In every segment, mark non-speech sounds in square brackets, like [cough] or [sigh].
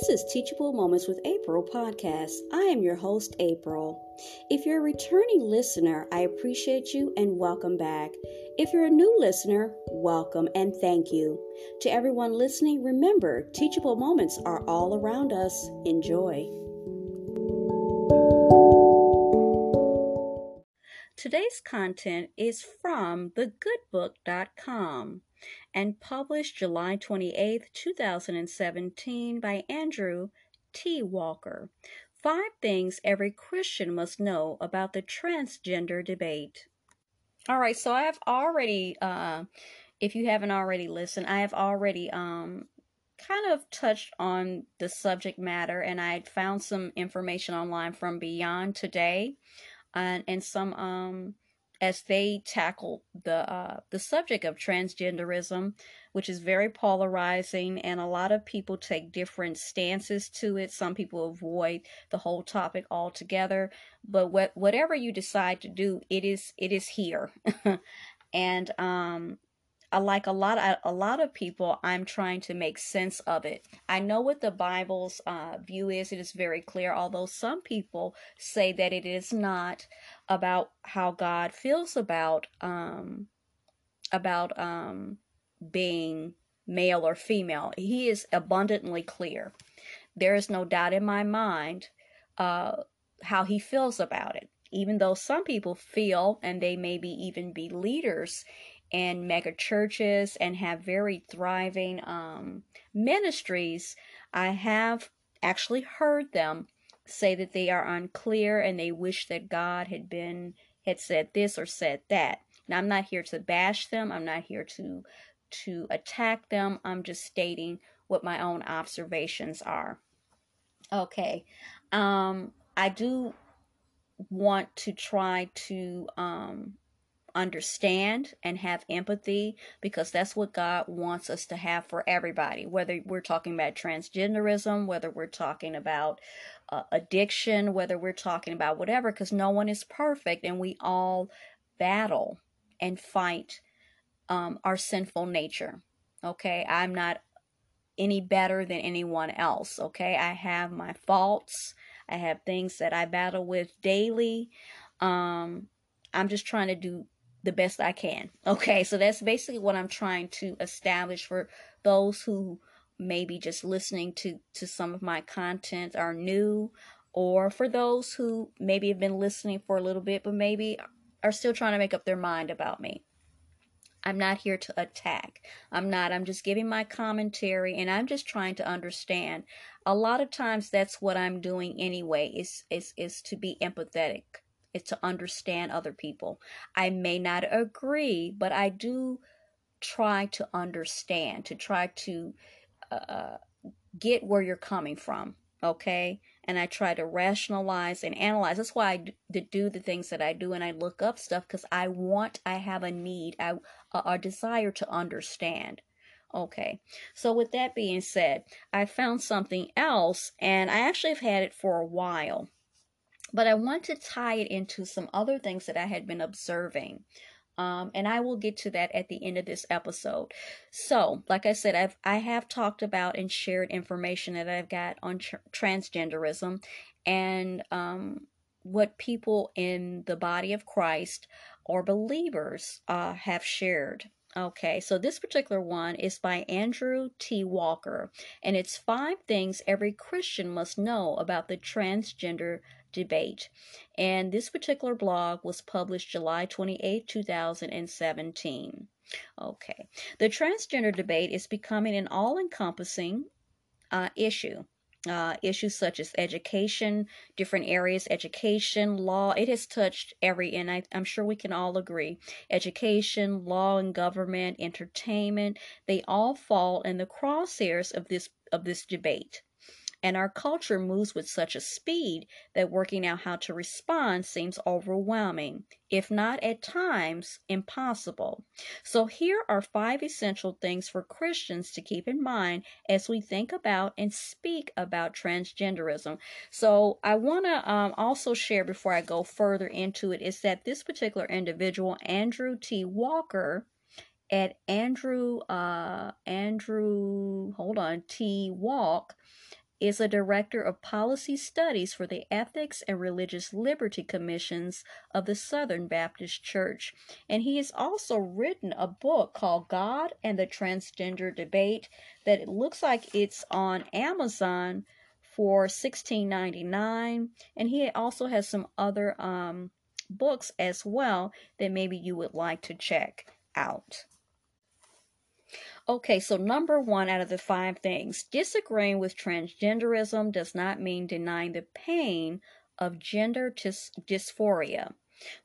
This is Teachable Moments with April podcast. I am your host, April. If you're a returning listener, I appreciate you and welcome back. If you're a new listener, welcome and thank you. To everyone listening, remember, teachable moments are all around us. Enjoy. Today's content is from thegoodbook.com and published July 28, 2017 by Andrew T. Walker. Five things every Christian must know about the transgender debate. All right, so I have already, uh, if you haven't already listened, I have already um, kind of touched on the subject matter, and I found some information online from Beyond Today and, and some um, as they tackle the uh, the subject of transgenderism, which is very polarizing, and a lot of people take different stances to it. Some people avoid the whole topic altogether, but what whatever you decide to do, it is it is here, [laughs] and um, I like a lot of, a lot of people I'm trying to make sense of it. I know what the Bible's uh, view is. It is very clear, although some people say that it is not about how God feels about um, about um, being male or female. He is abundantly clear. There is no doubt in my mind uh, how he feels about it. Even though some people feel, and they maybe even be leaders and mega churches and have very thriving um, ministries, I have actually heard them say that they are unclear and they wish that God had been had said this or said that. Now I'm not here to bash them. I'm not here to to attack them. I'm just stating what my own observations are. Okay. Um I do want to try to um understand and have empathy because that's what God wants us to have for everybody, whether we're talking about transgenderism, whether we're talking about uh, addiction, whether we're talking about whatever, because no one is perfect and we all battle and fight um, our sinful nature. Okay, I'm not any better than anyone else. Okay, I have my faults, I have things that I battle with daily. Um, I'm just trying to do the best I can. Okay, so that's basically what I'm trying to establish for those who maybe just listening to to some of my content are new or for those who maybe have been listening for a little bit but maybe are still trying to make up their mind about me. I'm not here to attack. I'm not. I'm just giving my commentary and I'm just trying to understand. A lot of times that's what I'm doing anyway is is is to be empathetic is to understand other people. I may not agree, but I do try to understand, to try to uh, get where you're coming from, okay? And I try to rationalize and analyze. That's why I do the things that I do, and I look up stuff because I want, I have a need, I, a, a desire to understand. Okay, so with that being said, I found something else, and I actually have had it for a while but I want to tie it into some other things that I had been observing. Um, and I will get to that at the end of this episode. So, like I said, I've I have talked about and shared information that I've got on tr- transgenderism and um, what people in the body of Christ or believers uh, have shared. Okay, so this particular one is by Andrew T. Walker, and it's five things every Christian must know about the transgender debate. And this particular blog was published July 28, 2017. Okay. The transgender debate is becoming an all encompassing uh, issue. Uh, issues such as education, different areas, education, law. It has touched every, and I, I'm sure we can all agree. Education, law and government, entertainment, they all fall in the crosshairs of this of this debate. And our culture moves with such a speed that working out how to respond seems overwhelming, if not at times impossible. So, here are five essential things for Christians to keep in mind as we think about and speak about transgenderism. So, I want to um, also share before I go further into it is that this particular individual, Andrew T. Walker, at Andrew uh Andrew hold on T Walk is a director of policy studies for the Ethics and Religious Liberty Commissions of the Southern Baptist Church. And he has also written a book called God and the Transgender Debate that it looks like it's on Amazon for $16.99. And he also has some other um, books as well that maybe you would like to check out. Okay, so number one out of the five things disagreeing with transgenderism does not mean denying the pain of gender dys- dysphoria,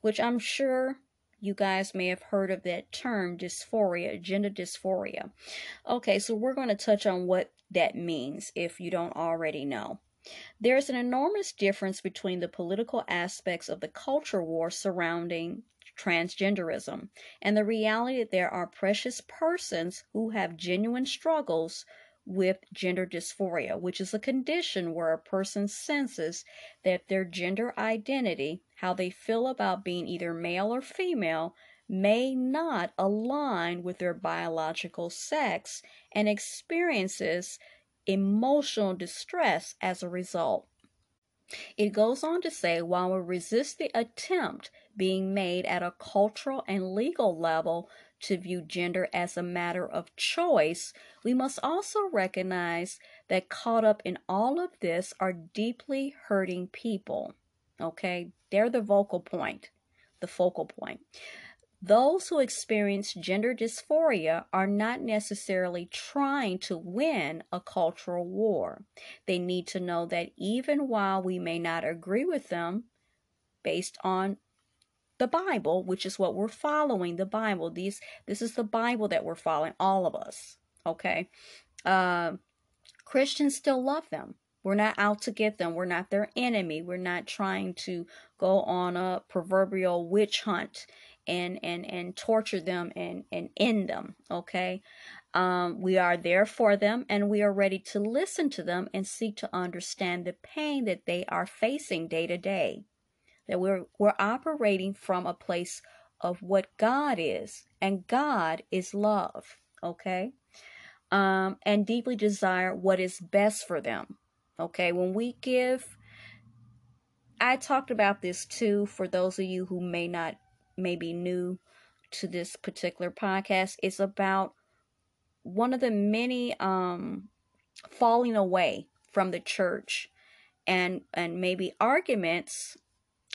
which I'm sure you guys may have heard of that term dysphoria, gender dysphoria. Okay, so we're going to touch on what that means if you don't already know. There's an enormous difference between the political aspects of the culture war surrounding transgenderism and the reality that there are precious persons who have genuine struggles with gender dysphoria, which is a condition where a person senses that their gender identity, how they feel about being either male or female, may not align with their biological sex and experiences emotional distress as a result. It goes on to say while we resist the attempt being made at a cultural and legal level to view gender as a matter of choice, we must also recognize that caught up in all of this are deeply hurting people. Okay, they're the vocal point, the focal point. Those who experience gender dysphoria are not necessarily trying to win a cultural war. They need to know that even while we may not agree with them based on the Bible, which is what we're following, the Bible, these this is the Bible that we're following, all of us. Okay. Uh, Christians still love them. We're not out to get them. We're not their enemy. We're not trying to go on a proverbial witch hunt and and and torture them and and end them okay? Um, we are there for them and we are ready to listen to them and seek to understand the pain that they are facing day to day. That we're we're operating from a place of what god is and god is love okay? Um, and deeply desire what is best for them okay? When we give I talked about this too for those of you who may not maybe new to this particular podcast is about one of the many um, falling away from the church and and maybe arguments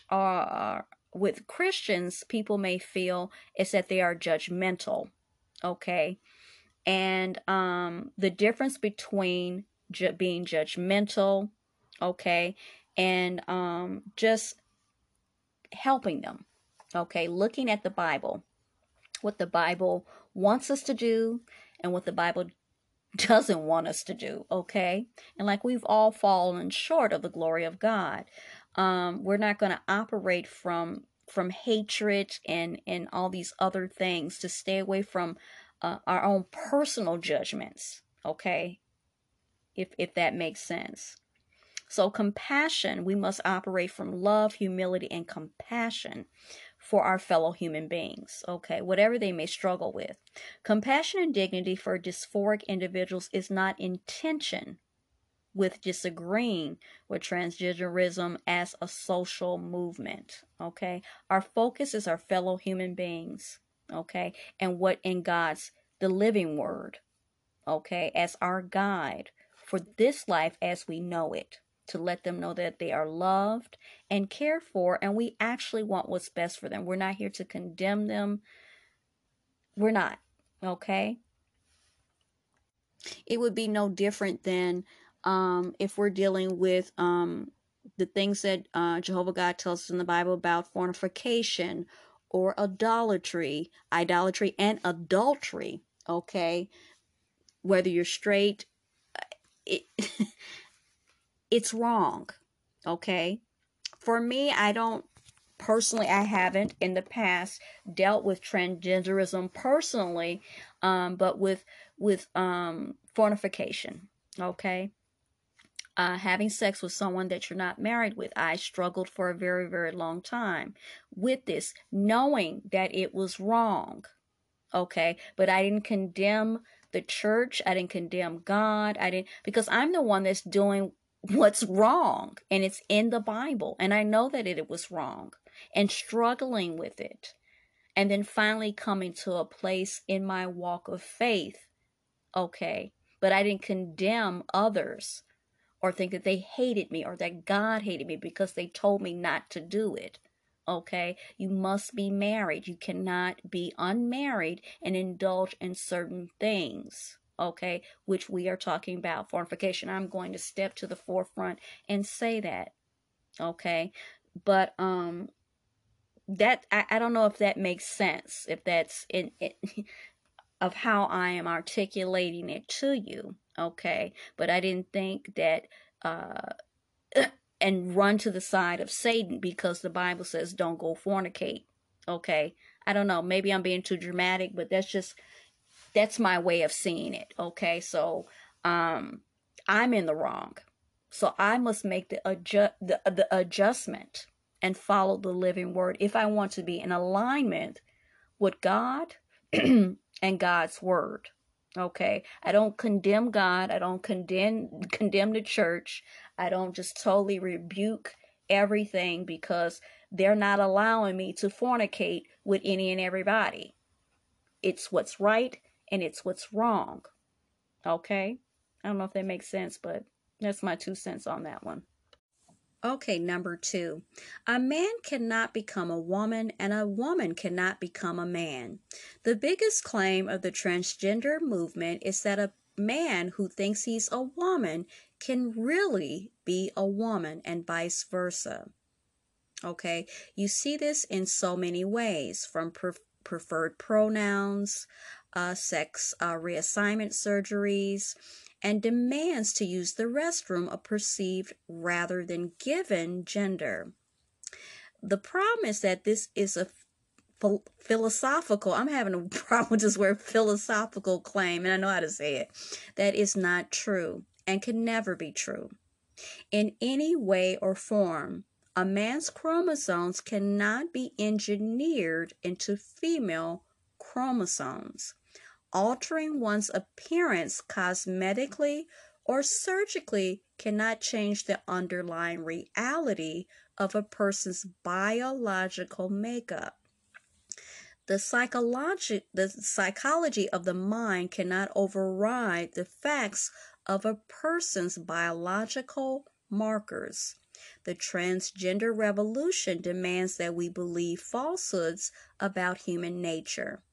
are with Christians people may feel is that they are judgmental okay? And um the difference between ju- being judgmental okay and um just helping them Okay, looking at the Bible, what the Bible wants us to do and what the Bible [laughs] doesn't want us to do, okay? And like we've all fallen short of the glory of God. Um, we're not going to operate from from hatred and and all these other things to stay away from uh, our own personal judgments, okay? If if that makes sense. So compassion, we must operate from love, humility and compassion for our fellow human beings, okay, whatever they may struggle with. Compassion and dignity for dysphoric individuals is not in tension with disagreeing with transgenderism as a social movement, okay? Our focus is our fellow human beings, okay, and what in God's the living word, okay, as our guide for this life as we know it to let them know that they are loved and cared for, and we actually want what's best for them. We're not here to condemn them. We're not, okay? It would be no different than um, if we're dealing with um, the things that uh, Jehovah God tells us in the Bible about fornication or idolatry, idolatry and adultery, okay? Whether you're straight, uh, it [laughs] it's wrong. Okay? For me, I don't personally I haven't in the past dealt with transgenderism personally, um, but with with um fornication. Okay? Uh, having sex with someone that you're not married with. I struggled for a very, very long time with this, knowing that it was wrong. Okay. But I didn't condemn the church. I didn't condemn God. I didn't, because I'm the one that's doing what's wrong and it's in the Bible. And I know that it, was wrong and struggling with it. And then finally coming to a place in my walk of faith. Okay. But I didn't condemn others or think that they hated me or that God hated me because they told me not to do it. Okay, you must be married. You cannot be unmarried and indulge in certain things. Okay, which we are talking about fornication. I'm going to step to the forefront and say that. Okay, but um, that I, I don't know if that makes sense. If that's in it, [laughs] of how I am articulating it to you. Okay, but I didn't think that uh [coughs] and run to the side of Satan because the Bible says don't go fornicate. Okay. I don't know. Maybe I'm being too dramatic, but that's just that's my way of seeing it. Okay. So um I'm in the wrong. So I must make the adjust the, the adjustment and follow the living word if I want to be in alignment with God [clears throat] and God's word. Okay. I don't condemn God. I don't condemn condemn the church. I don't just totally rebuke everything because they're not allowing me to fornicate with any and everybody. It's what's right and it's what's wrong. Okay? I don't know if that makes sense, but that's my two cents on that one. Okay, number two. A man cannot become a woman, and a woman cannot become a man. The biggest claim of the transgender movement is that a man who thinks he's a woman can really be a woman and vice versa. Okay, you see this in so many ways from pre- preferred pronouns, uh, sex uh, reassignment surgeries, and demands to use the restroom of perceived rather than given gender. The problem is that this is a philosophical, I'm having a [laughs] problem with this word philosophical claim, and I know how to say it. That is not true and can never be true. In any way or form, a man's chromosomes cannot be engineered into female chromosomes. Altering one's appearance cosmetically or surgically cannot change the underlying reality of a person's biological makeup. The psychology, the psychology of the mind cannot override the facts of a person's biological markers. The transgender revolution demands that we believe falsehoods about human nature.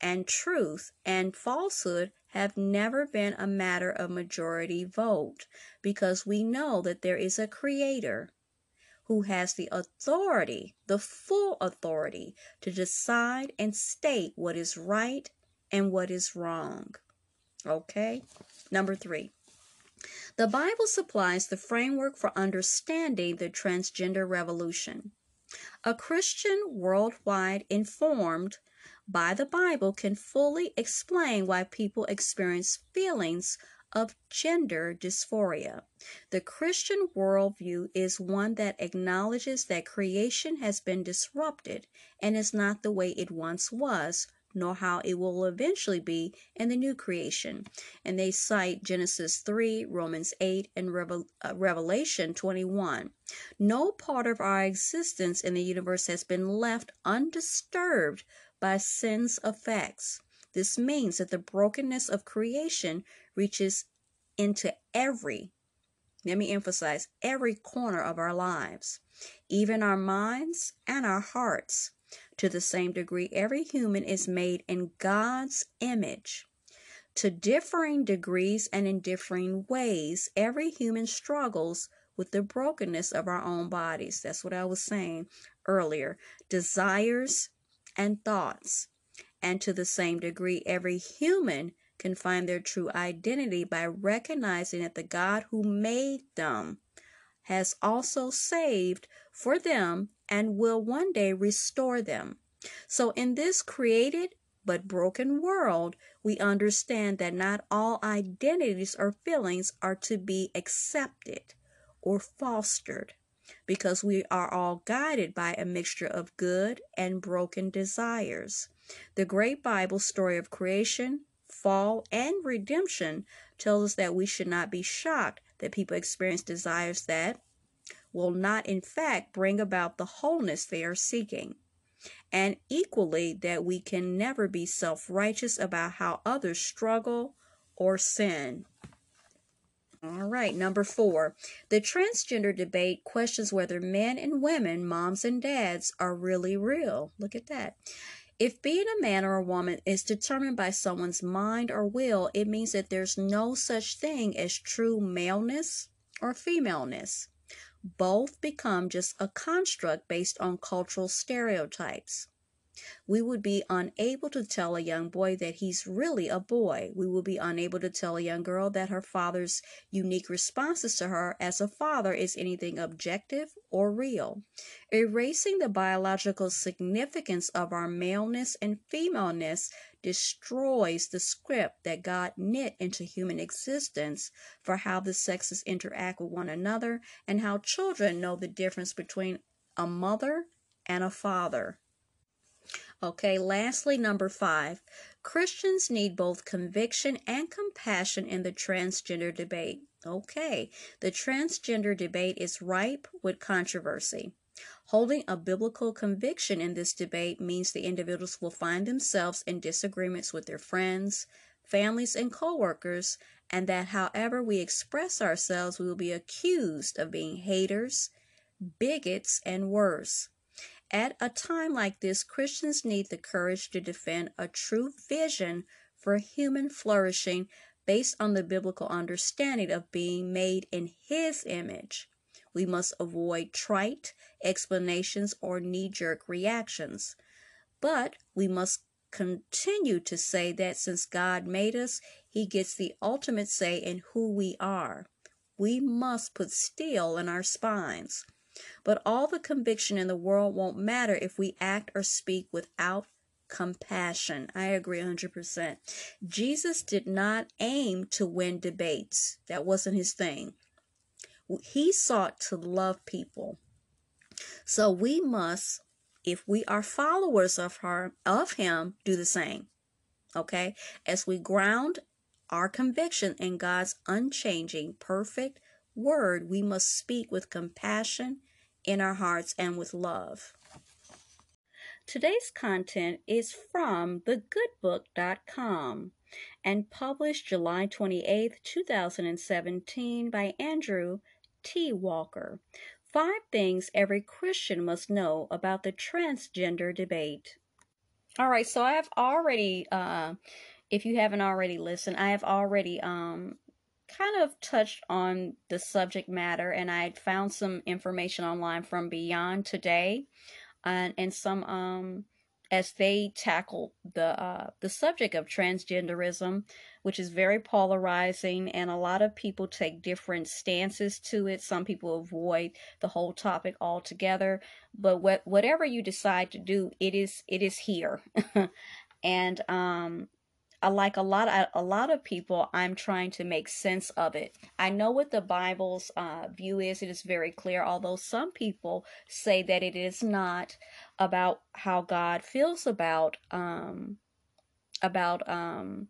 And truth and falsehood have never been a matter of majority vote because we know that there is a creator who has the authority, the full authority, to decide and state what is right and what is wrong. Okay? Number three. The Bible supplies the framework for understanding the transgender revolution. A Christian worldwide informed by the Bible can fully explain why people experience feelings of gender dysphoria. The Christian worldview is one that acknowledges that creation has been disrupted and is not the way it once was, nor how it will eventually be in the new creation. And they cite Genesis 3, Romans 8, and Revel- uh, Revelation 21. No part of our existence in the universe has been left undisturbed by sin's effects. This means that the brokenness of creation reaches into every, let me emphasize, every corner of our lives, even our minds and our hearts. To the same degree, every human is made in God's image. To differing degrees and in differing ways, every human struggles with the brokenness of our own bodies. That's what I was saying earlier. Desires and thoughts. And to the same degree, every human can find their true identity by recognizing that the God who made them has also saved for them and will one day restore them. So, in this created but broken world, we understand that not all identities or feelings are to be accepted or fostered because we are all guided by a mixture of good and broken desires. The great Bible story of creation, fall, and redemption tells us that we should not be shocked that people experience desires that will not, in fact, bring about the wholeness they are seeking. And equally, that we can never be self righteous about how others struggle or sin. All right, number four. The transgender debate questions whether men and women, moms and dads, are really real. Look at that. If being a man or a woman is determined by someone's mind or will, it means that there's no such thing as true maleness or femaleness. Both become just a construct based on cultural stereotypes. We would be unable to tell a young boy that he's really a boy. We will be unable to tell a young girl that her father's unique responses to her as a father is anything objective or real. Erasing the biological significance of our maleness and femaleness destroys the script that God knit into human existence for how the sexes interact with one another and how children know the difference between a mother and a father. Okay, lastly, number five Christians need both conviction and compassion in the transgender debate. Okay, the transgender debate is ripe with controversy. Holding a biblical conviction in this debate means the individuals will find themselves in disagreements with their friends, families, and coworkers, and that however we express ourselves, we will be accused of being haters, bigots, and worse. At a time like this, Christians need the courage to defend a true vision for human flourishing based on the biblical understanding of being made in His image. We must avoid trite explanations or knee jerk reactions. But we must continue to say that since God made us, He gets the ultimate say in who we are. We must put steel in our spines. But all the conviction in the world won't matter if we act or speak without compassion. I agree 100%. Jesus did not aim to win debates, that wasn't his thing. He sought to love people. So we must, if we are followers of her, of him, do the same. Okay? As we ground our conviction in God's unchanging, perfect word, we must speak with compassion in our hearts and with love. Today's content is from thegoodbook.com and published July 28, 2017 by Andrew T. Walker. Five things every Christian must know about the transgender debate. All right, so I have already, uh, if you haven't already listened, I have already um, kind of touched on the subject matter, and I found some information online from Beyond Today, and and some um as they tackle the uh, the subject of transgenderism, which is very polarizing, and a lot of people take different stances to it. Some people avoid the whole topic altogether, but what whatever you decide to do, it is it is here, [laughs] and um like a lot of a lot of people i'm trying to make sense of it. I know what the bible's uh, view is it is very clear although some people say that it is not about how god feels about um about um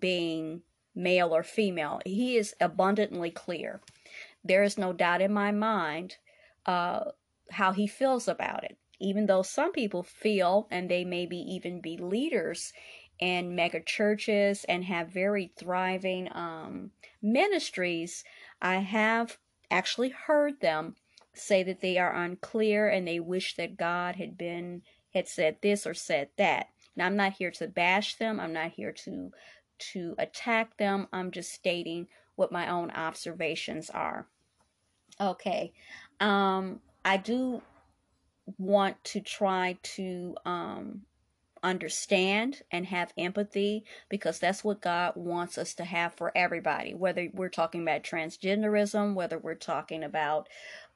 being male or female. He is abundantly clear. There is no doubt in my mind uh how he feels about it. Even though some people feel and they maybe even be leaders and mega churches and have very thriving um, ministries, I have actually heard them say that they are unclear and they wish that God had been had said this or said that. Now I'm not here to bash them. I'm not here to to attack them. I'm just stating what my own observations are. Okay. Um I do want to try to um understand and have empathy because that's what God wants us to have for everybody, whether we're talking about transgenderism, whether we're talking about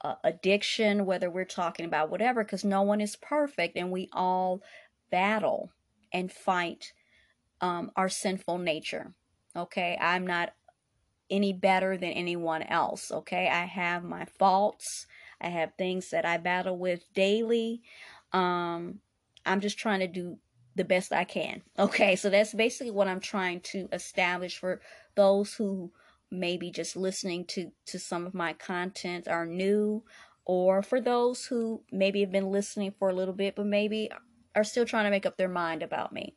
uh, addiction, whether we're talking about whatever, because no one is perfect and we all battle and fight um, our sinful nature. Okay, I'm not any better than anyone else. Okay, I have my faults, I have things that I battle with daily. Um, I'm just trying to do the best I can. Okay, so that's basically what I'm trying to establish for those who maybe just listening to to some of my content are new or for those who maybe have been listening for a little bit but maybe are still trying to make up their mind about me.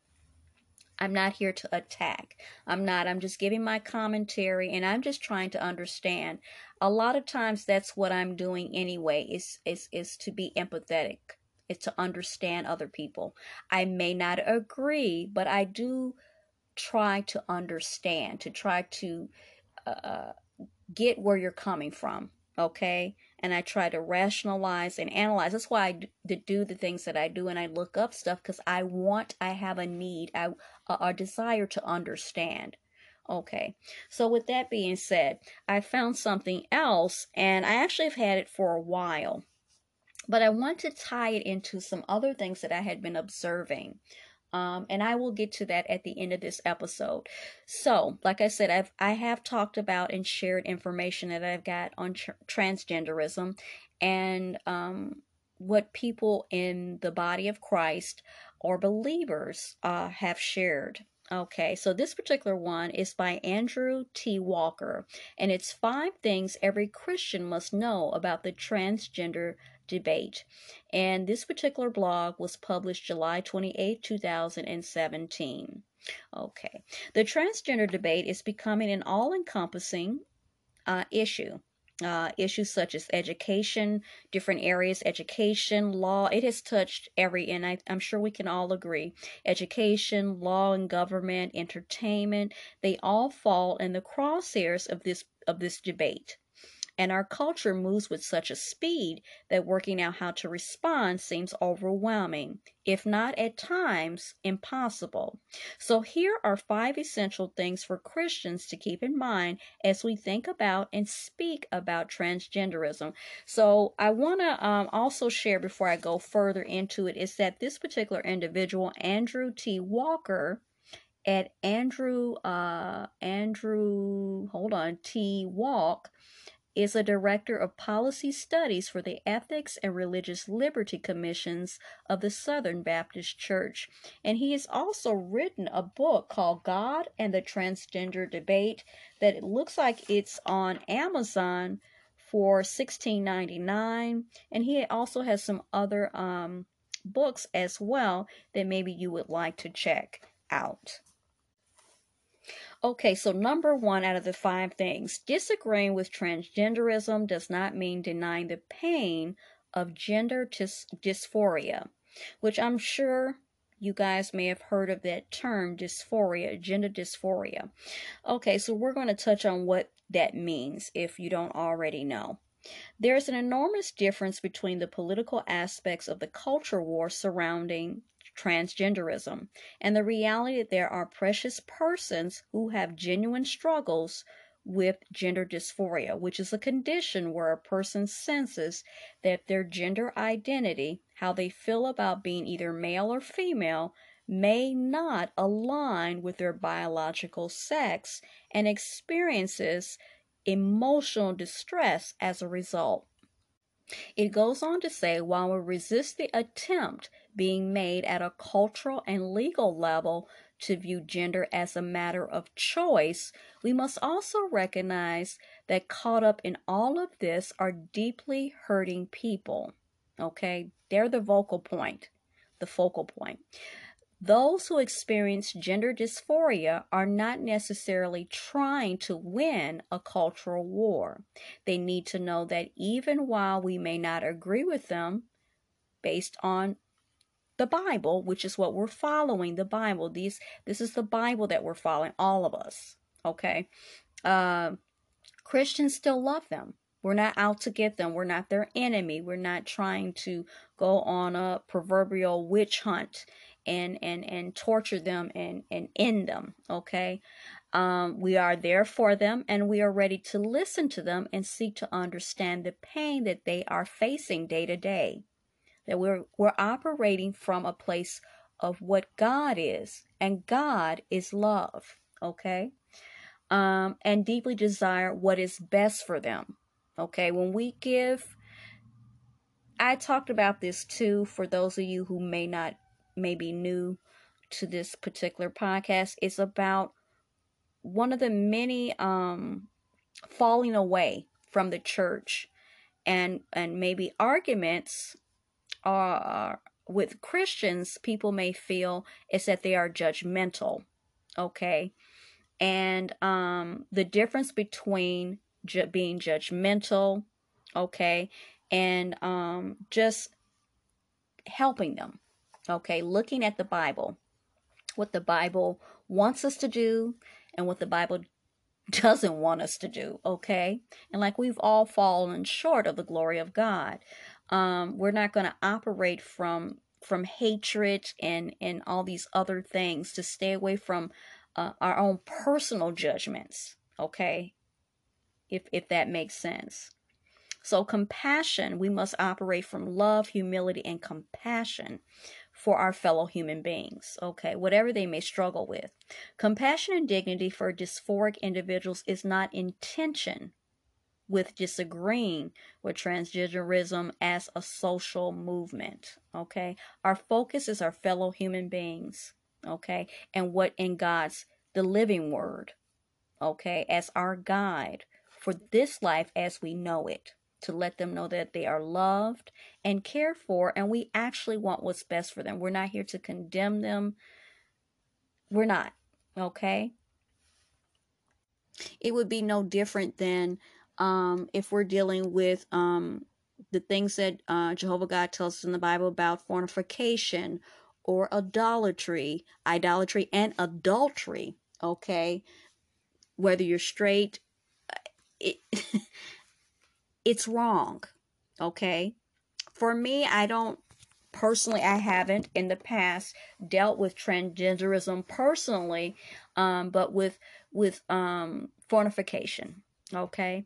I'm not here to attack. I'm not. I'm just giving my commentary and I'm just trying to understand. A lot of times that's what I'm doing anyway is is is to be empathetic. It's to understand other people. I may not agree, but I do try to understand, to try to uh, uh get where you're coming from. Okay? and I try to rationalize and analyze. That's why I do the things that I do and I look up stuff because I want, I have a need, I, a, a desire to understand. Okay, so with that being said, I found something else and I actually have had it for a while, but I want to tie it into some other things that I had been observing. Um, and I will get to that at the end of this episode. So, like I said, I've I have talked about and shared information that I've got on tr- transgenderism and um, what people in the body of Christ or believers uh, have shared. Okay, so this particular one is by Andrew T. Walker, and it's five things every Christian must know about the transgender debate. And this particular blog was published July 28, 2017. Okay. The transgender debate is becoming an all encompassing uh, issue. Uh, issues such as education, different areas, education, law. It has touched every, and I, I'm sure we can all agree, education, law and government, entertainment. They all fall in the crosshairs of this of this debate. And our culture moves with such a speed that working out how to respond seems overwhelming, if not at times impossible. So, here are five essential things for Christians to keep in mind as we think about and speak about transgenderism. So, I want to um, also share before I go further into it is that this particular individual, Andrew T. Walker, at Andrew uh Andrew hold on T Walk is a director of policy studies for the Ethics and Religious Liberty Commissions of the Southern Baptist Church. And he has also written a book called God and the Transgender Debate that it looks like it's on Amazon for $16.99. And he also has some other um, books as well that maybe you would like to check out. Okay, so number one out of the five things disagreeing with transgenderism does not mean denying the pain of gender dys- dysphoria, which I'm sure you guys may have heard of that term dysphoria, gender dysphoria. Okay, so we're going to touch on what that means if you don't already know. There's an enormous difference between the political aspects of the culture war surrounding transgenderism and the reality that there are precious persons who have genuine struggles with gender dysphoria, which is a condition where a person senses that their gender identity, how they feel about being either male or female, may not align with their biological sex and experiences emotional distress as a result. It goes on to say while we resist the attempt being made at a cultural and legal level to view gender as a matter of choice, we must also recognize that caught up in all of this are deeply hurting people. Okay, they're the vocal point, the focal point. Those who experience gender dysphoria are not necessarily trying to win a cultural war. They need to know that even while we may not agree with them based on the Bible, which is what we're following, the Bible, these this is the Bible that we're following, all of us. Okay. Uh, Christians still love them. We're not out to get them. We're not their enemy. We're not trying to go on a proverbial witch hunt and and and torture them and and end them okay um, we are there for them and we are ready to listen to them and seek to understand the pain that they are facing day to day that we're we're operating from a place of what god is and god is love okay? Um, and deeply desire what is best for them okay? When we give I talked about this too for those of you who may not maybe new to this particular podcast is about one of the many um, falling away from the church and and maybe arguments are with Christians people may feel is that they are judgmental okay? And um the difference between ju- being judgmental okay and um just helping them okay? Looking at the bible what the bible wants us to do and what the bible doesn't want us to do okay? And like we've all fallen short of the glory of god um we're not going to operate from from hatred and and all these other things to stay away from uh, our own personal judgments okay? If if that makes sense. So compassion we must operate from love humility and compassion for our fellow human beings okay? Whatever they may struggle with. Compassion and dignity for dysphoric individuals is not intention with disagreeing with transgenderism as a social movement okay our focus is our fellow human beings okay, and what in God's the living word, okay, as our guide for this life as we know it, to let them know that they are loved and cared for, and we actually want what's best for them. We're not here to condemn them. We're not, okay? It would be no different than um, if we're dealing with um, the things that uh, Jehovah God tells us in the Bible about fornication or idolatry, idolatry and adultery, okay? Whether you're straight, it, [laughs] it's wrong, okay? For me, I don't personally i haven't in the past dealt with transgenderism personally um, but with with um, fornication okay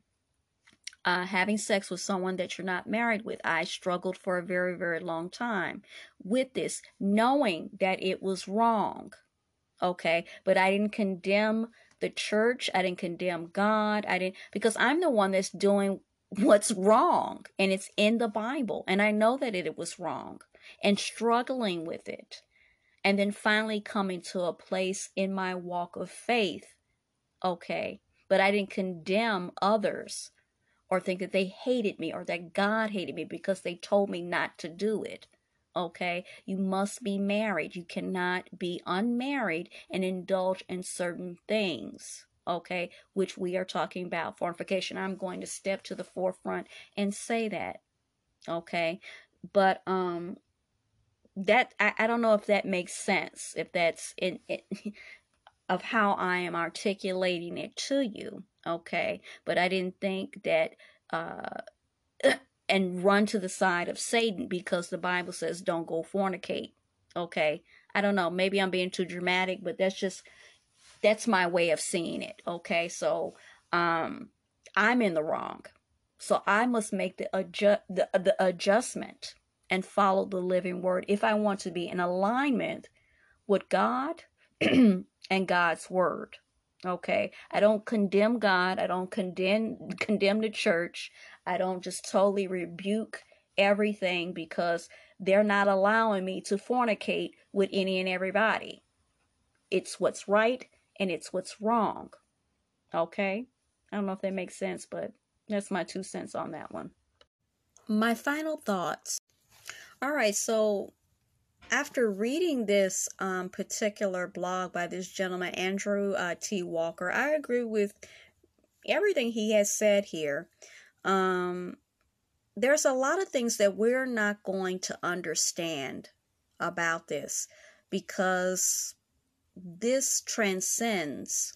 uh, having sex with someone that you're not married with. I struggled for a very, very long time with this, knowing that it was wrong. Okay, but I didn't condemn the church. I didn't condemn God. I didn't, because I'm the one that's doing what's wrong and it's in the Bible. And I know that it was wrong and struggling with it. And then finally coming to a place in my walk of faith. Okay, but I didn't condemn others or think that they hated me or that God hated me because they told me not to do it. Okay, you must be married. You cannot be unmarried and indulge in certain things. Okay, which we are talking about fornication. I'm going to step to the forefront and say that. Okay, but um, that I, I don't know if that makes sense. If that's in it, [laughs] of how I am articulating it to you okay? But i didn't think that uh [coughs] and run to the side of satan because the bible says don't go fornicate okay? I don't know maybe i'm being too dramatic but that's just that's my way of seeing it okay? So um i'm in the wrong. So i must make the adjust the, the adjustment and follow the living word if i want to be in alignment with god [clears throat] and god's word Okay. I don't condemn God. I don't condemn condemn the church. I don't just totally rebuke everything because they're not allowing me to fornicate with any and everybody. It's what's right and it's what's wrong. Okay? I don't know if that makes sense, but that's my two cents on that one. My final thoughts. All right, so after reading this um, particular blog by this gentleman, Andrew uh, T. Walker, I agree with everything he has said here. Um, there's a lot of things that we're not going to understand about this because this transcends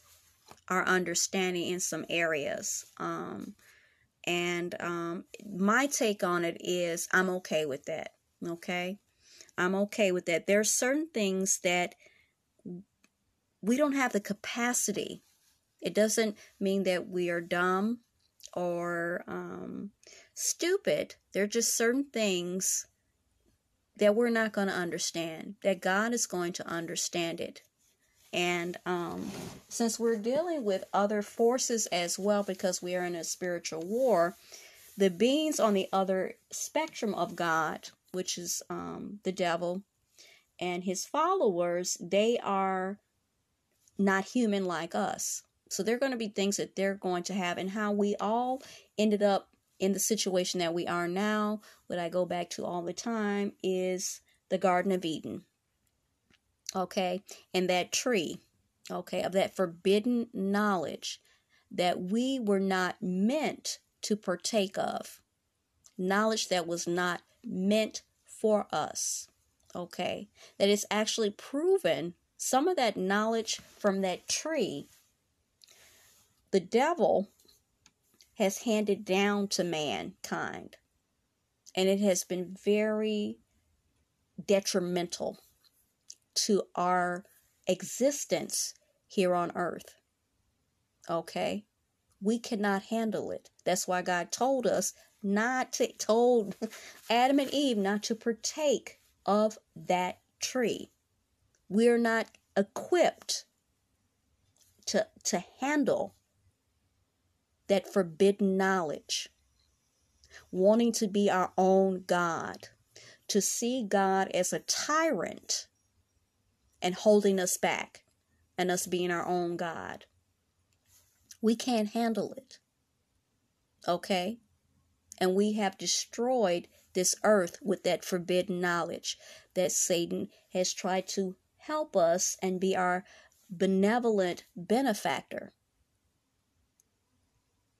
our understanding in some areas. Um, and um, my take on it is I'm okay with that. Okay. I'm okay with that. There are certain things that we don't have the capacity. It doesn't mean that we are dumb or um, stupid. There are just certain things that we're not going to understand, that God is going to understand it. And um, since we're dealing with other forces as well, because we are in a spiritual war, the beings on the other spectrum of God which is um, the devil, and his followers, they are not human like us. So there are going to be things that they're going to have, and how we all ended up in the situation that we are now, what I go back to all the time is the Garden of Eden. Okay, and that tree, okay, of that forbidden knowledge that we were not meant to partake of, knowledge that was not meant for us. Okay, that is actually proven some of that knowledge from that tree, the devil has handed down to mankind. And it has been very detrimental to our existence here on earth. Okay? We cannot handle it. That's why God told us not to, told [laughs] Adam and Eve not to partake of that tree. We're not equipped to, to handle that forbidden knowledge, wanting to be our own God, to see God as a tyrant and holding us back and us being our own God. We can't handle it. Okay? And we have destroyed this earth with that forbidden knowledge that Satan has tried to help us and be our benevolent benefactor.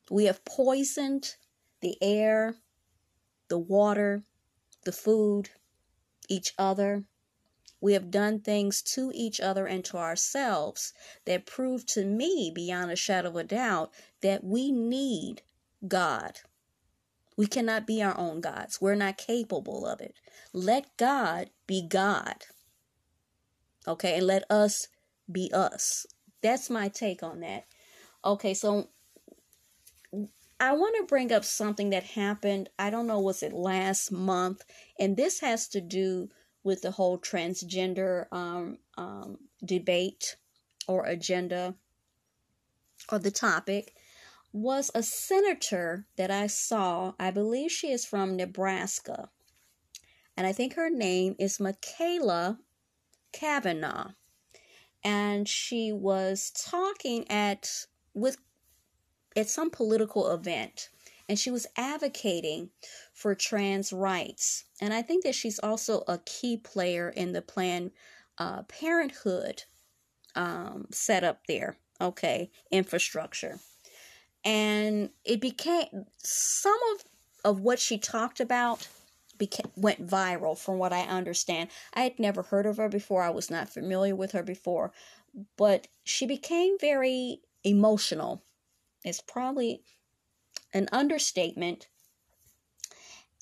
We have poisoned the air, the water, the food, each other. We have done things to each other and to ourselves that prove to me, beyond a shadow of a doubt, that we need God. We cannot be our own gods. We're not capable of it. Let God be God. Okay, and let us be us. That's my take on that. Okay, so I want to bring up something that happened, I don't know, was it last month? And this has to do with the whole transgender um, um, debate or agenda or the topic was a senator that I saw. I believe she is from Nebraska. And I think her name is Machaela Cavanaugh. And she was talking at with at some political event and she was advocating for trans rights. And I think that she's also a key player in the Planned uh, Parenthood um, setup there, okay, infrastructure. And it became some of, of what she talked about became, went viral from what I understand. I had never heard of her before, I was not familiar with her before, but she became very emotional It's probably an understatement.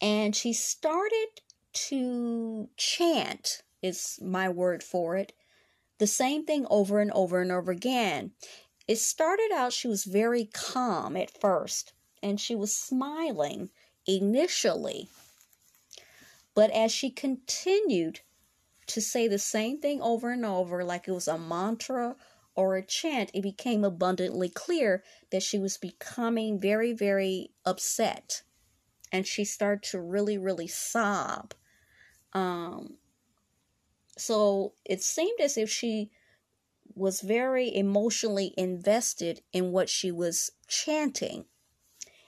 And she started to chant, is my word for it, the same thing over and over and over again. It started out, she was very calm at first, and she was smiling initially. But as she continued to say the same thing over and over, like it was a mantra or a chant, it became abundantly clear that she was becoming very, very upset. And she started to really, really sob. Um, so it seemed as if she was very emotionally invested in what she was chanting.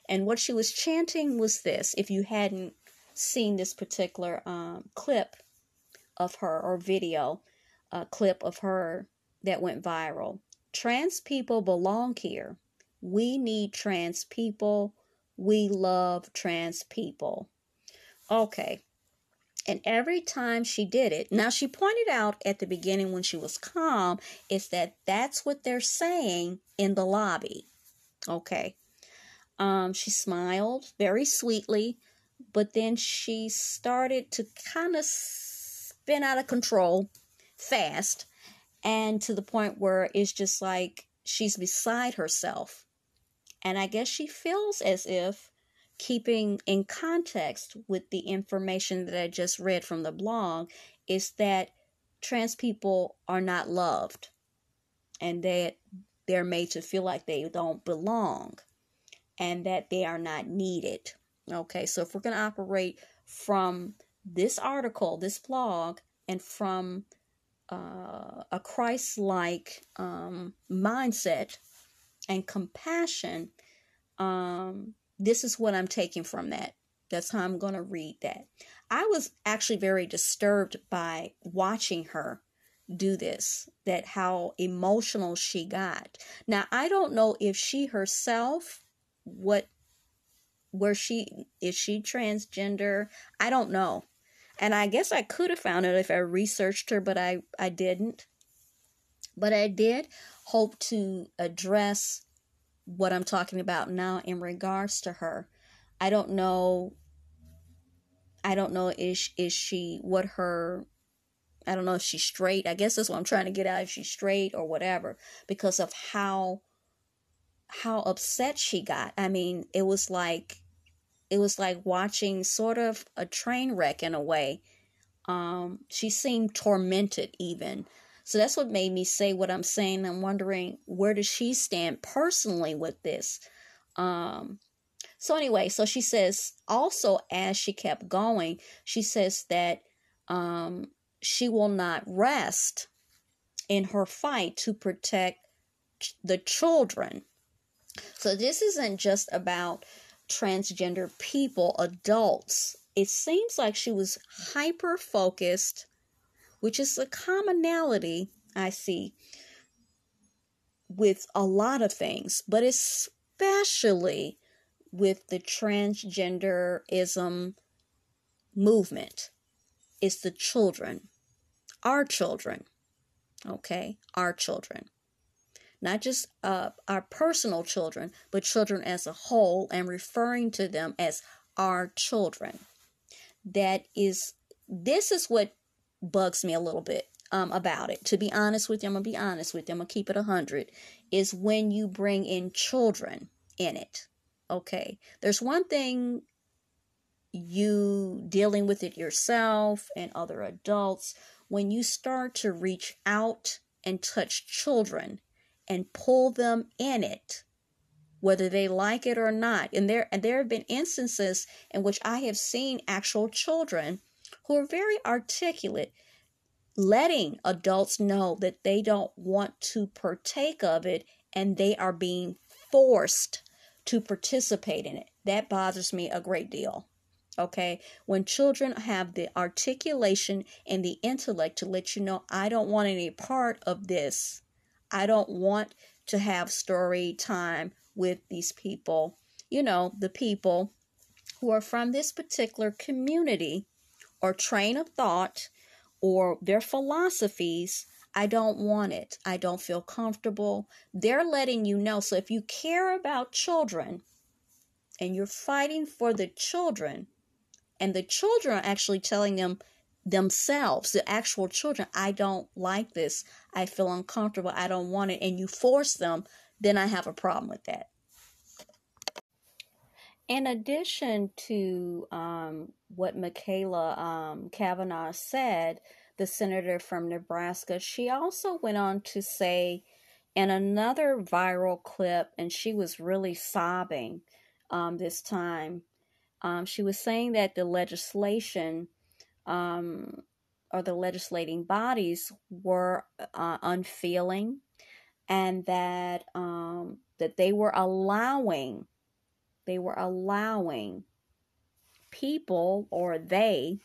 And what she was chanting was this if you hadn't seen this particular um, clip of her or video, clip of her that went viral. Trans people belong here. We need trans people. We love trans people. Okay. And every time she did it, now she pointed out at the beginning when she was calm, is that that's what they're saying in the lobby. Okay. Um, she smiled very sweetly, but then she started to kind of spin out of control fast and to the point where it's just like she's beside herself. And I guess she feels as if keeping in context with the information that I just read from the blog is that trans people are not loved and that they're made to feel like they don't belong and that they are not needed. Okay, so if we're going to operate from this article, this blog, and from uh, a Christ like um, mindset and compassion, um, this is what I'm taking from that. That's how I'm going to read that. I was actually very disturbed by watching her do this, that how emotional she got. Now, I don't know if she herself, what, where she, is she transgender? I don't know. And I guess I could have found it if I researched her, but I, I didn't. But I did hope to address what I'm talking about now in regards to her. I don't know. I don't know is is she what her I don't know if she's straight. I guess that's what I'm trying to get out if she's straight or whatever because of how how upset she got. I mean, it was like it was like watching sort of a train wreck in a way. Um, she seemed tormented even. So that's what made me say what I'm saying. I'm wondering where does she stand personally with this? Um, so anyway, so she says also as she kept going, she says that um, she will not rest in her fight to protect the children. So this isn't just about transgender people, adults. It seems like she was hyper focused, which is a commonality I see with a lot of things, but especially with the transgenderism movement. It's the children our children, okay? Our children. Not just uh, our personal children, but children as a whole, and referring to them as our children. That is, this is what bugs me a little bit um, about it. To be honest with you, I'm gonna be honest with you. I'm gonna keep it a hundred. Is when you bring in children in it. Okay, there's one thing you dealing with it yourself and other adults when you start to reach out and touch children and pull them in it whether they like it or not and there and there have been instances in which I have seen actual children who are very articulate letting adults know that they don't want to partake of it and they are being forced to participate in it. That bothers me a great deal Okay, when children have the articulation and the intellect to let you know, I don't want any part of this, I don't want to have story time with these people, you know, the people who are from this particular community or train of thought or their philosophies. I don't want it. I don't feel comfortable. They're letting you know. So if you care about children and you're fighting for the children, and the children are actually telling them themselves, the actual children, I don't like this. I feel uncomfortable. I don't want it. And you force them, then I have a problem with that. In addition to um, what Machaela um, Cavanaugh said, the senator from Nebraska, she also went on to say in another viral clip, and she was really sobbing um, this time um, she was saying that the legislation um, or the legislating bodies were uh, unfeeling and that um, that they were allowing they were allowing people or they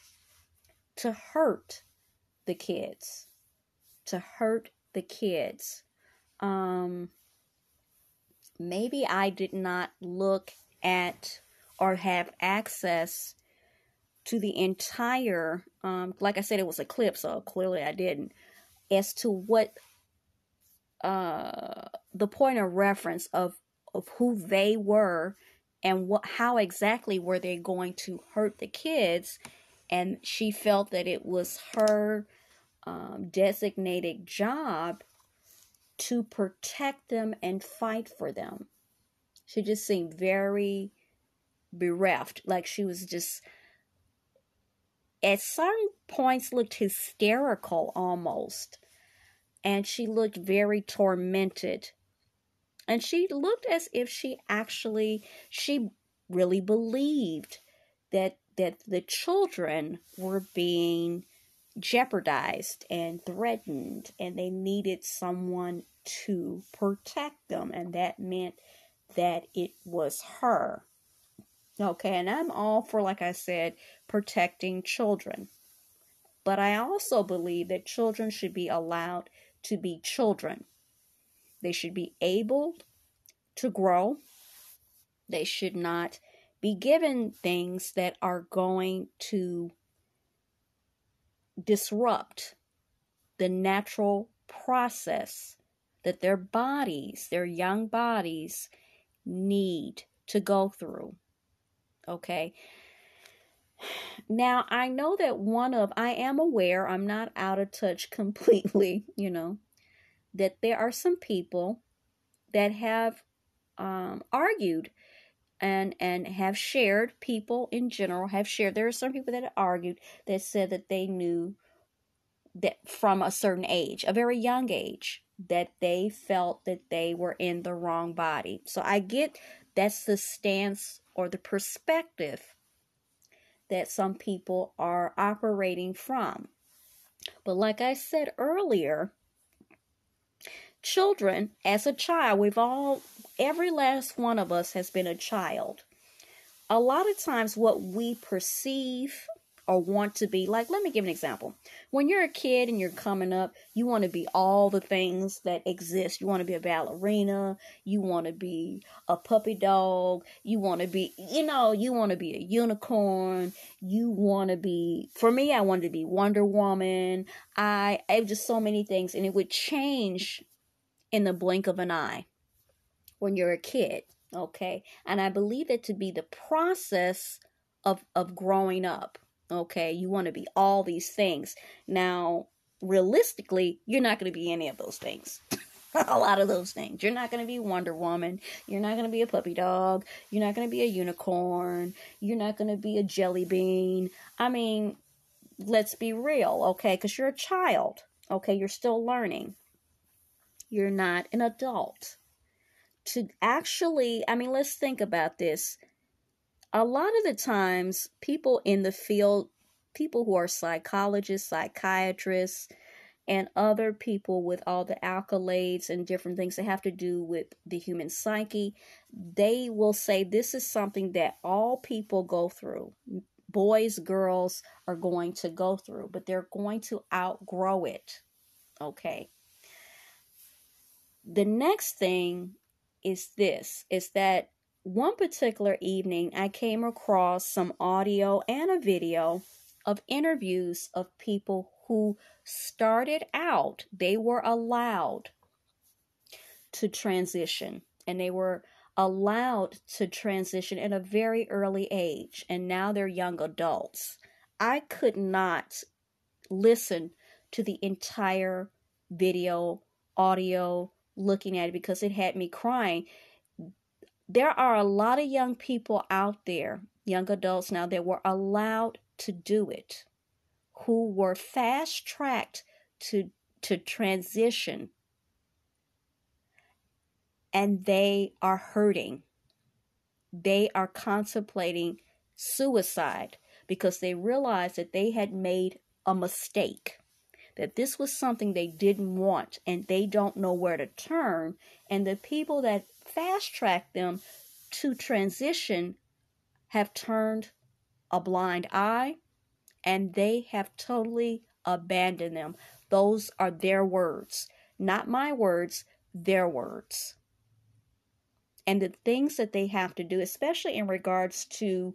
to hurt the kids to hurt the kids. Um maybe i did not look at or have access to the entire um, like i said it was a clip so clearly i didn't as to what uh, the point of reference of of who they were and what how exactly were they going to hurt the kids and she felt that it was her um, designated job to protect them and fight for them she just seemed very bereft. Like she was just, at certain points, looked hysterical almost. And she looked very tormented. And she looked as if she actually, she really believed that that the children were being jeopardized and threatened, and they needed someone to protect them, and that meant that it was her. Okay, and I'm all for, like I said, protecting children. But I also believe that children should be allowed to be children. They should be able to grow. They should not be given things that are going to disrupt the natural process that their bodies, their young bodies, need to go through. Okay. Now, I know that one of, I am aware, I'm not out of touch [laughs] completely, you know, that there are some people that have um, argued and and have shared people in general have shared. There are some people that have argued that said that they knew that from a certain age a very young age that they felt that they were in the wrong body. So i get that's the stance or the perspective that some people are operating from. But like i said earlier children as a child we've all every last one of us has been a child. A lot of times, what we perceive or want to be, like, let me give an example. When you're a kid and you're coming up, you want to be all the things that exist. You want to be a ballerina, you want to be a puppy dog, you want to be, you know, you want to be a unicorn, you want to be, for me, I wanted to be Wonder Woman. I, I have just so many things, and it would change in the blink of an eye when you're a kid, okay? And I believe it to be the process of of growing up, okay? You want to be all these things. Now, realistically, you're not going to be any of those things. [laughs] a lot of those things. You're not going to be Wonder Woman. You're not going to be a puppy dog. You're not going to be a unicorn. You're not going to be a jelly bean. I mean, let's be real, okay? Because you're a child, okay? You're still learning. You're not an adult to actually, I mean, let's think about this. A lot of the times, people in the field, people who are psychologists, psychiatrists, and other people with all the accolades and different things that have to do with the human psyche, they will say this is something that all people go through. Boys, girls are going to go through, but they're going to outgrow it. Okay. The next thing is this is that one particular evening I came across some audio and a video of interviews of people who started out, they were allowed to transition and they were allowed to transition at a very early age and now they're young adults. I could not listen to the entire video, audio, looking at it because it had me crying. There are a lot of young people out there, young adults now, that were allowed to do it, who were fast tracked to to transition and they are hurting. They are contemplating suicide because they realized that they had made a mistake that this was something they didn't want and they don't know where to turn. And the people that fast track them to transition have turned a blind eye and they have totally abandoned them. Those are their words, not my words, their words. And the things that they have to do, especially in regards to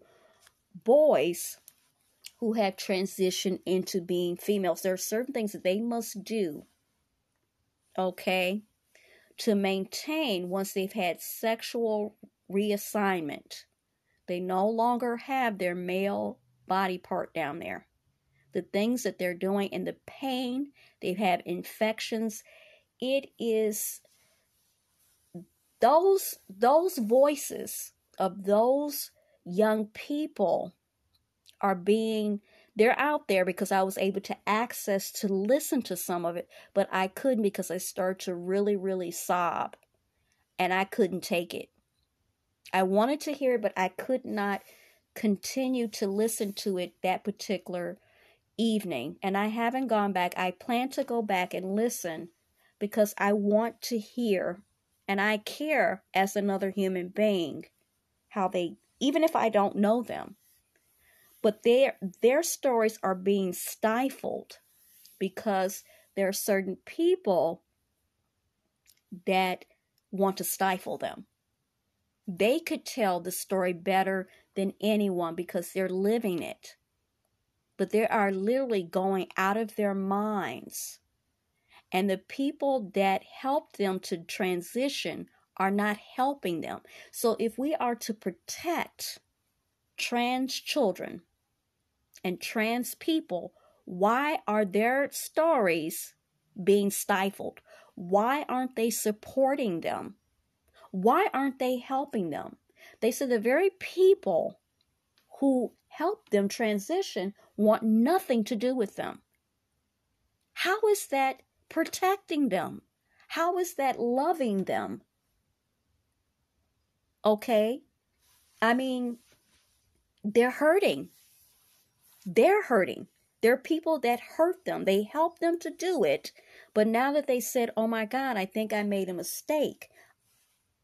boys who have transitioned into being females. There are certain things that they must do, okay, to maintain once they've had sexual reassignment. They no longer have their male body part down there. The things that they're doing and the pain, they've infections. It is those those voices of those young people are being they're out there because I was able to access to listen to some of it, but I couldn't because I started to really, really sob and I couldn't take it. I wanted to hear it, but I could not continue to listen to it that particular evening, and I haven't gone back. I plan to go back and listen because I want to hear and I care as another human being how they, even if I don't know them, but their their stories are being stifled because there are certain people that want to stifle them. They could tell the story better than anyone because they're living it. But they are literally going out of their minds. And the people that help them to transition are not helping them. So if we are to protect trans children and trans people, why are their stories being stifled? Why aren't they supporting them? Why aren't they helping them? They said the very people who help them transition want nothing to do with them. How is that protecting them? How is that loving them? Okay? I mean, they're hurting. They're hurting. There are people that hurt them. They help them to do it. But now that they said, oh my God, I think I made a mistake,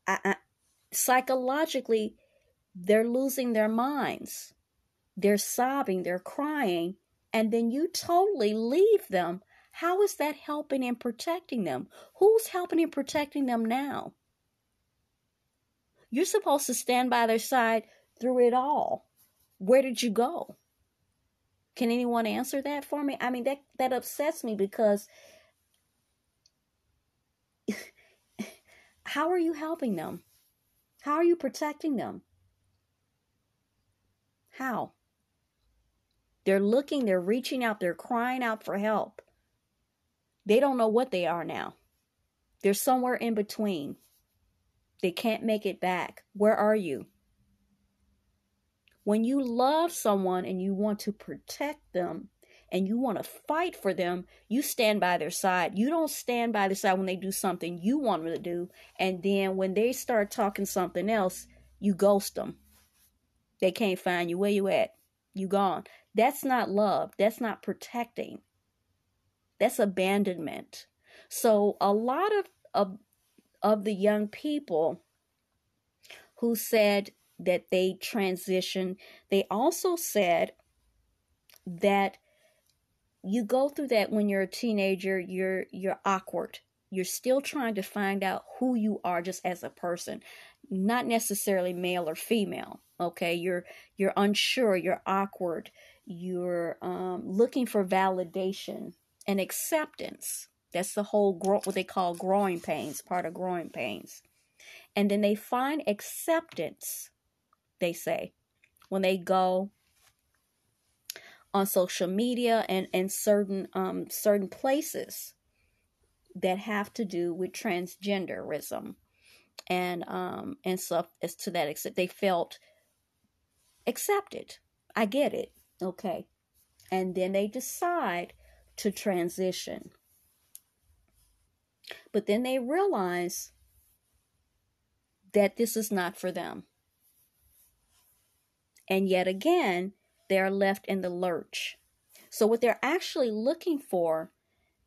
I, I, psychologically, they're losing their minds. They're sobbing, they're crying, and then you totally leave them. How is that helping and protecting them? Who's helping and protecting them now? You're supposed to stand by their side through it all. Where did you go? Can anyone answer that for me? I mean, that, that upsets me because [laughs] how are you helping them? How are you protecting them? How? They're looking, they're reaching out, they're crying out for help. They don't know what they are now. They're somewhere in between. They can't make it back. Where are you? When you love someone and you want to protect them and you want to fight for them, you stand by their side. You don't stand by their side when they do something you want them to do. And then when they start talking something else, you ghost them. They can't find you. Where you at? You gone. That's not love. That's not protecting. That's abandonment. So a lot of, of, of the young people who said that they transition. they also said that you go through that when you're a teenager, you're you're awkward. You're still trying to find out who you are just as a person, not necessarily male or female. Okay, you're you're unsure, you're awkward, you're um, looking for validation and acceptance. That's the whole grow, what they call growing pains, part of growing pains. And then they find acceptance, they say, when they go on social media and, and certain um, certain places that have to do with transgenderism and um and stuff as to that extent they felt accepted. I get it. Okay. And then they decide to transition. But then they realize that this is not for them and yet again they are left in the lurch. So, what they're actually looking for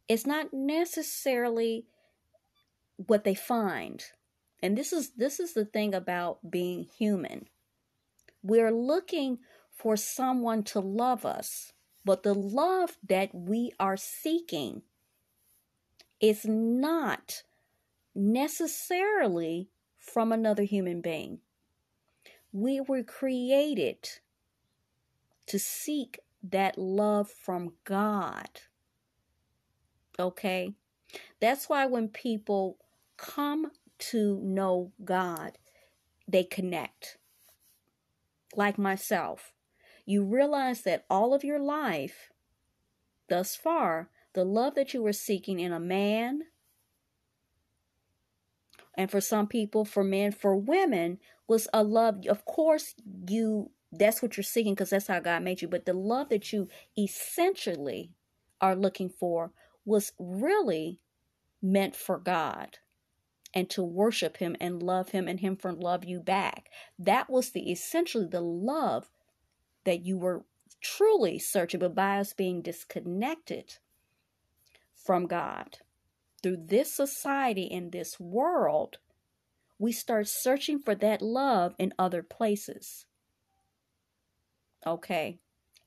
is not necessarily what they find. And this is this is the thing about being human. We're looking for someone to love us, but the love that we are seeking is not necessarily from another human being. We were created to seek that love from God. Okay? That's why when people come to know God, they connect. Like myself, you realize that all of your life, thus far, the love that you were seeking in a man, and for some people, for men, for women, was a love. Of course, you that's what you're seeking because that's how God made you. But the love that you essentially are looking for was really meant for God and to worship him and love him and him for love you back. That was the essentially the love that you were truly searching, but by us being disconnected from God. Through this society in this world, we start searching for that love in other places. Okay.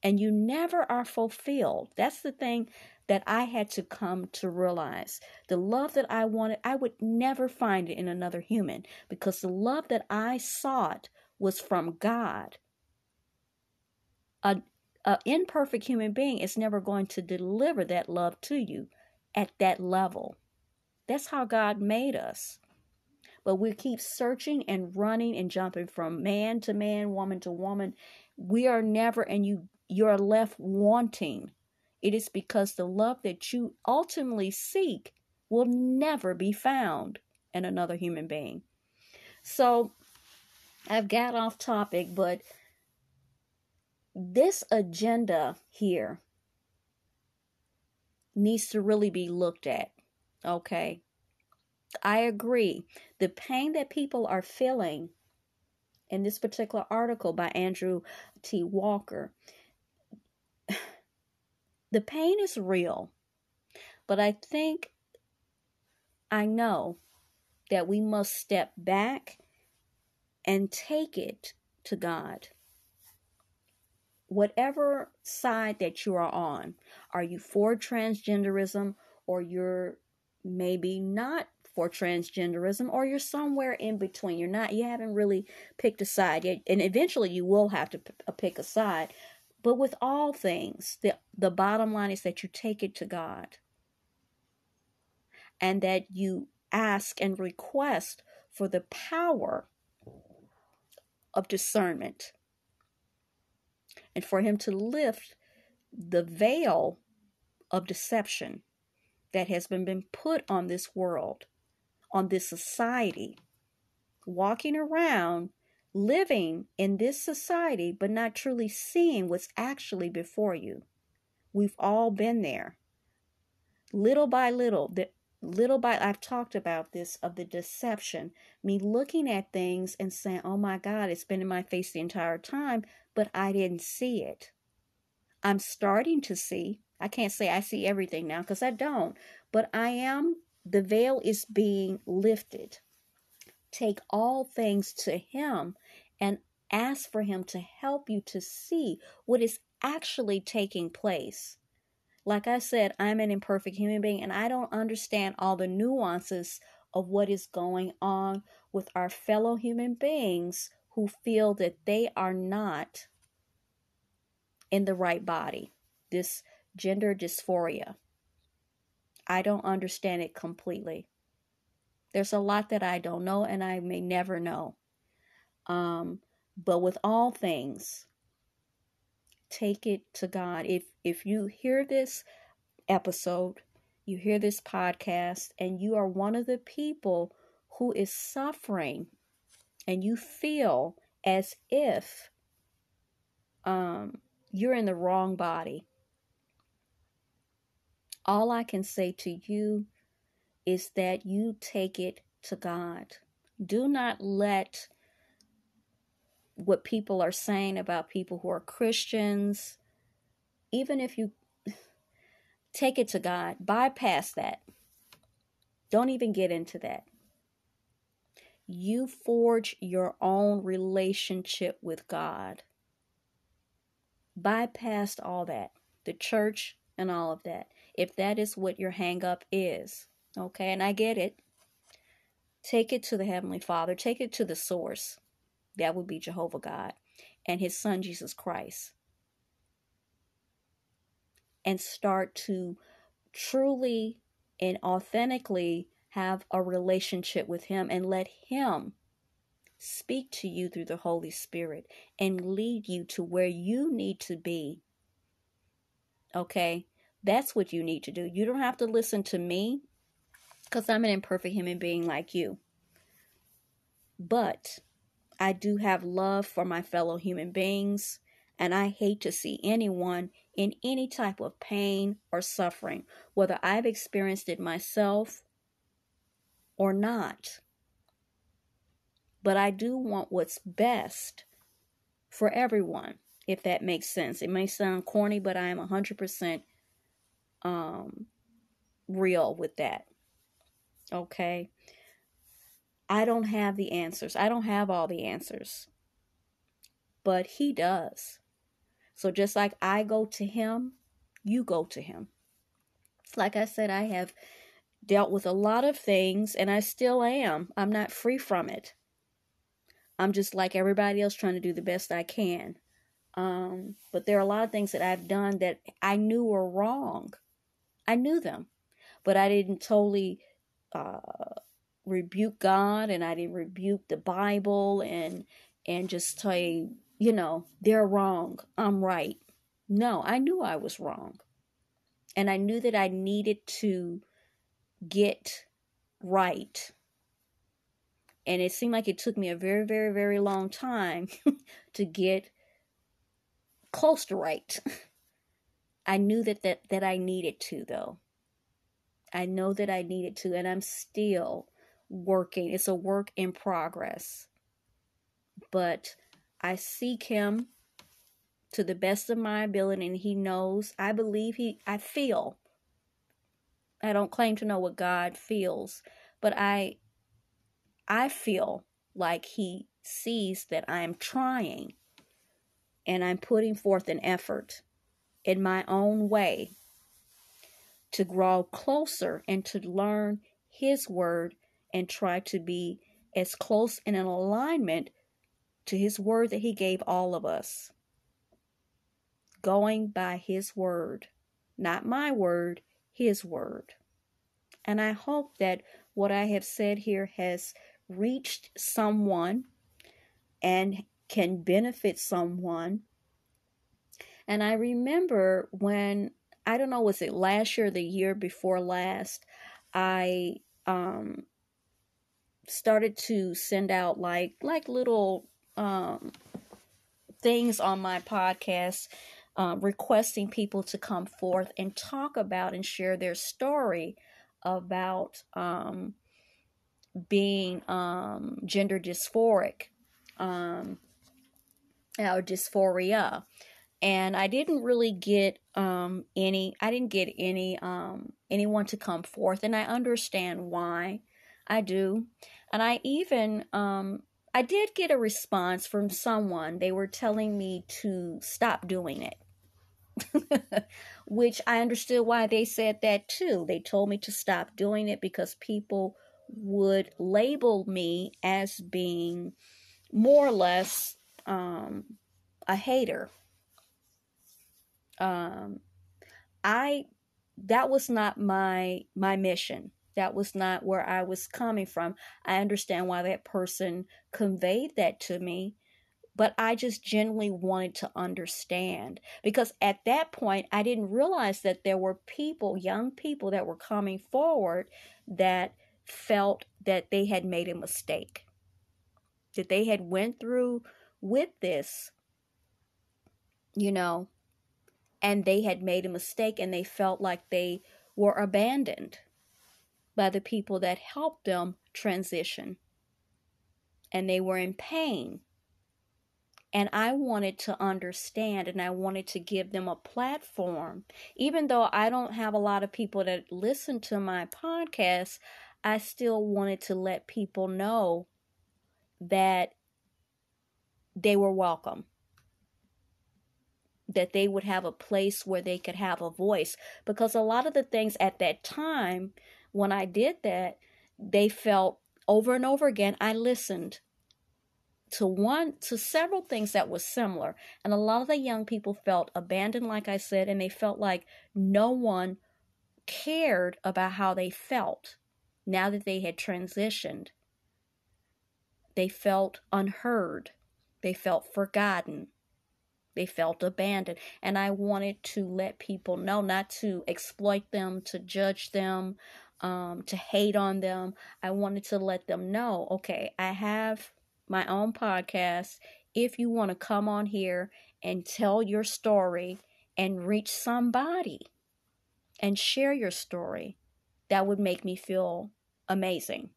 And you never are fulfilled. That's the thing that I had to come to realize. The love that I wanted, I would never find it in another human because the love that I sought was from God. A, a imperfect human being is never going to deliver that love to you at that level. That's how God made us. But we keep searching and running and jumping from man to man, woman to woman. We are never, and you you're left wanting. It is because the love that you ultimately seek will never be found in another human being. So I've got off topic, but this agenda here needs to really be looked at. Okay. I agree. The pain that people are feeling in this particular article by Andrew T. Walker, [sighs] the pain is real. But I think I know that we must step back and take it to God whatever side that you are on, are you for transgenderism or you're maybe not for transgenderism or you're somewhere in between. You're not you haven't really picked a side yet and eventually you will have to uh, pick a side. But with all things, the the bottom line is that you take it to God. And that you ask and request for the power of discernment and for him to lift the veil of deception that has been, been put on this world, on this society, walking around, living in this society, but not truly seeing what's actually before you. We've all been there. Little by little, the, little by I've talked about this of the deception, me looking at things and saying, "Oh my God, it's been in my face the entire time," but I didn't see it. I'm starting to see. I can't say I see everything now because I don't, but I am. The veil is being lifted. Take all things to Him and ask for Him to help you to see what is actually taking place. Like I said, I'm an imperfect human being and I don't understand all the nuances of what is going on with our fellow human beings who feel that they are not in the right body. This gender dysphoria. I don't understand it completely. There's a lot that I don't know and I may never know. Um, but with all things, take it to God. If if you hear this episode, you hear this podcast and you are one of the people who is suffering and you feel as if um, you're in the wrong body, all I can say to you is that you take it to God. Do not let what people are saying about people who are Christians, even if you [laughs] take it to God, bypass that. Don't even get into that you forge your own relationship with God. Bypass all that, the church and all of that, if that is what your hangup is. Okay, and I get it. Take it to the Heavenly Father, take it to the source. That would be Jehovah God and His Son Jesus Christ. And start to truly and authentically have a relationship with Him and let Him speak to you through the Holy Spirit and lead you to where you need to be. Okay? That's what you need to do. You don't have to listen to me because I'm an imperfect human being like you. But I do have love for my fellow human beings, and I hate to see anyone in any type of pain or suffering, whether I've experienced it myself or not. But I do want what's best for everyone. if that makes sense. It may sound corny, but I am 100% um, real with that. Okay? I don't have the answers. I don't have all the answers. But He does. So just like I go to Him, you go to Him. Like I said, I have dealt with a lot of things and I still am. I'm not free from it. I'm just like everybody else trying to do the best I can. Um, but there are a lot of things that I've done that I knew were wrong. I knew them, but I didn't totally uh, rebuke God and I didn't rebuke the Bible and and just say, you know, they're wrong. I'm right. No, I knew I was wrong. And I knew that I needed to get right. And it seemed like it took me a very, very, very long time [laughs] to get close to right. [laughs] I knew that, that that I needed to though. I know that I needed to and I'm still working. It's a work in progress. But I seek him to the best of my ability and he knows. I believe he I feel. I don't claim to know what God feels, but I I feel like he sees that I'm trying and I'm putting forth an effort in my own way to grow closer and to learn His Word and try to be as close in an alignment to His Word that He gave all of us. Going by His Word, not my word, His Word. And I hope that what I have said here has reached someone and can benefit someone. And I remember when, I don't know, was it last year or the year before last, I um, started to send out like like little um, things on my podcast uh, requesting people to come forth and talk about and share their story about um, being um, gender dysphoric um, or dysphoria. And I didn't really get um, any, I didn't get any, um, anyone to come forth. And I understand why I do. And I even, um, I did get a response from someone. They were telling me to stop doing it. [laughs] Which I understood why they said that too. They told me to stop doing it because people would label me as being more or less um, a hater. Um, I that was not my my mission. That was not where I was coming from. I understand why that person conveyed that to me, but I just genuinely wanted to understand because at that point I didn't realize that there were people, young people that were coming forward that felt that they had made a mistake that they had went through with this you know and they had made a mistake and they felt like they were abandoned by the people that helped them transition and they were in pain and I wanted to understand and I wanted to give them a platform. Even though I don't have a lot of people that listen to my podcast, I still wanted to let people know that they were welcome. That they would have a place where they could have a voice. Because a lot of the things at that time, when I did that, they felt over and over again, I listened to one to several things that were similar and a lot of the young people felt abandoned like i said and they felt like no one cared about how they felt now that they had transitioned. They felt unheard. They felt forgotten. They felt abandoned. And I wanted to let people know, not to exploit them, to judge them, um, to hate on them. I wanted to let them know okay, I have my own podcast. If you want to come on here and tell your story and reach somebody and share your story, that would make me feel amazing.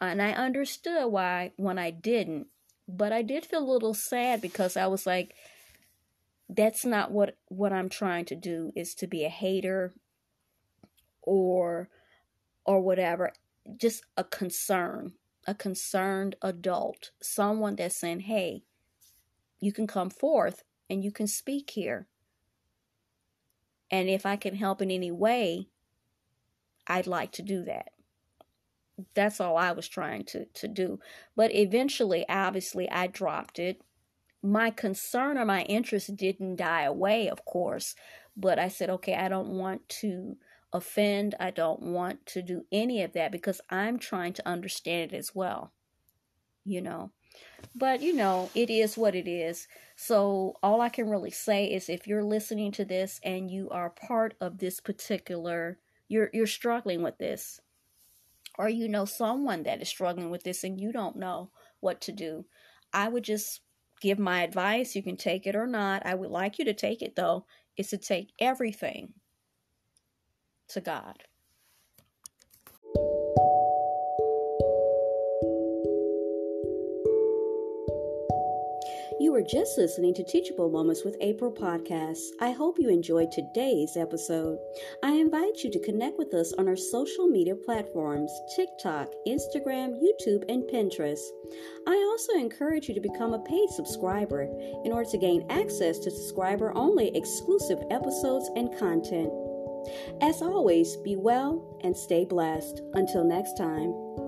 And I understood why when I didn't, but I did feel a little sad because I was like, that's not what what I'm trying to do is to be a hater or or whatever. Just a concern a concerned adult someone that's saying hey you can come forth and you can speak here. And if I can help in any way I'd like to do that. That's all I was trying to to do. But eventually obviously I dropped it my concern or my interest didn't die away, of course, but I said, okay, I don't want to offend. I don't want to do any of that because I'm trying to understand it as well, you know. But, you know, it is what it is. So, all I can really say is if you're listening to this and you are part of this particular, you're, you're struggling with this, or you know someone that is struggling with this and you don't know what to do, I would just give my advice. You can take it or not. I would like you to take it, though, is to take everything to God. Were just listening to Teachable Moments with April podcasts. I hope you enjoyed today's episode. I invite you to connect with us on our social media platforms TikTok, Instagram, YouTube, and Pinterest. I also encourage you to become a paid subscriber in order to gain access to subscriber only exclusive episodes and content. As always, be well and stay blessed. Until next time.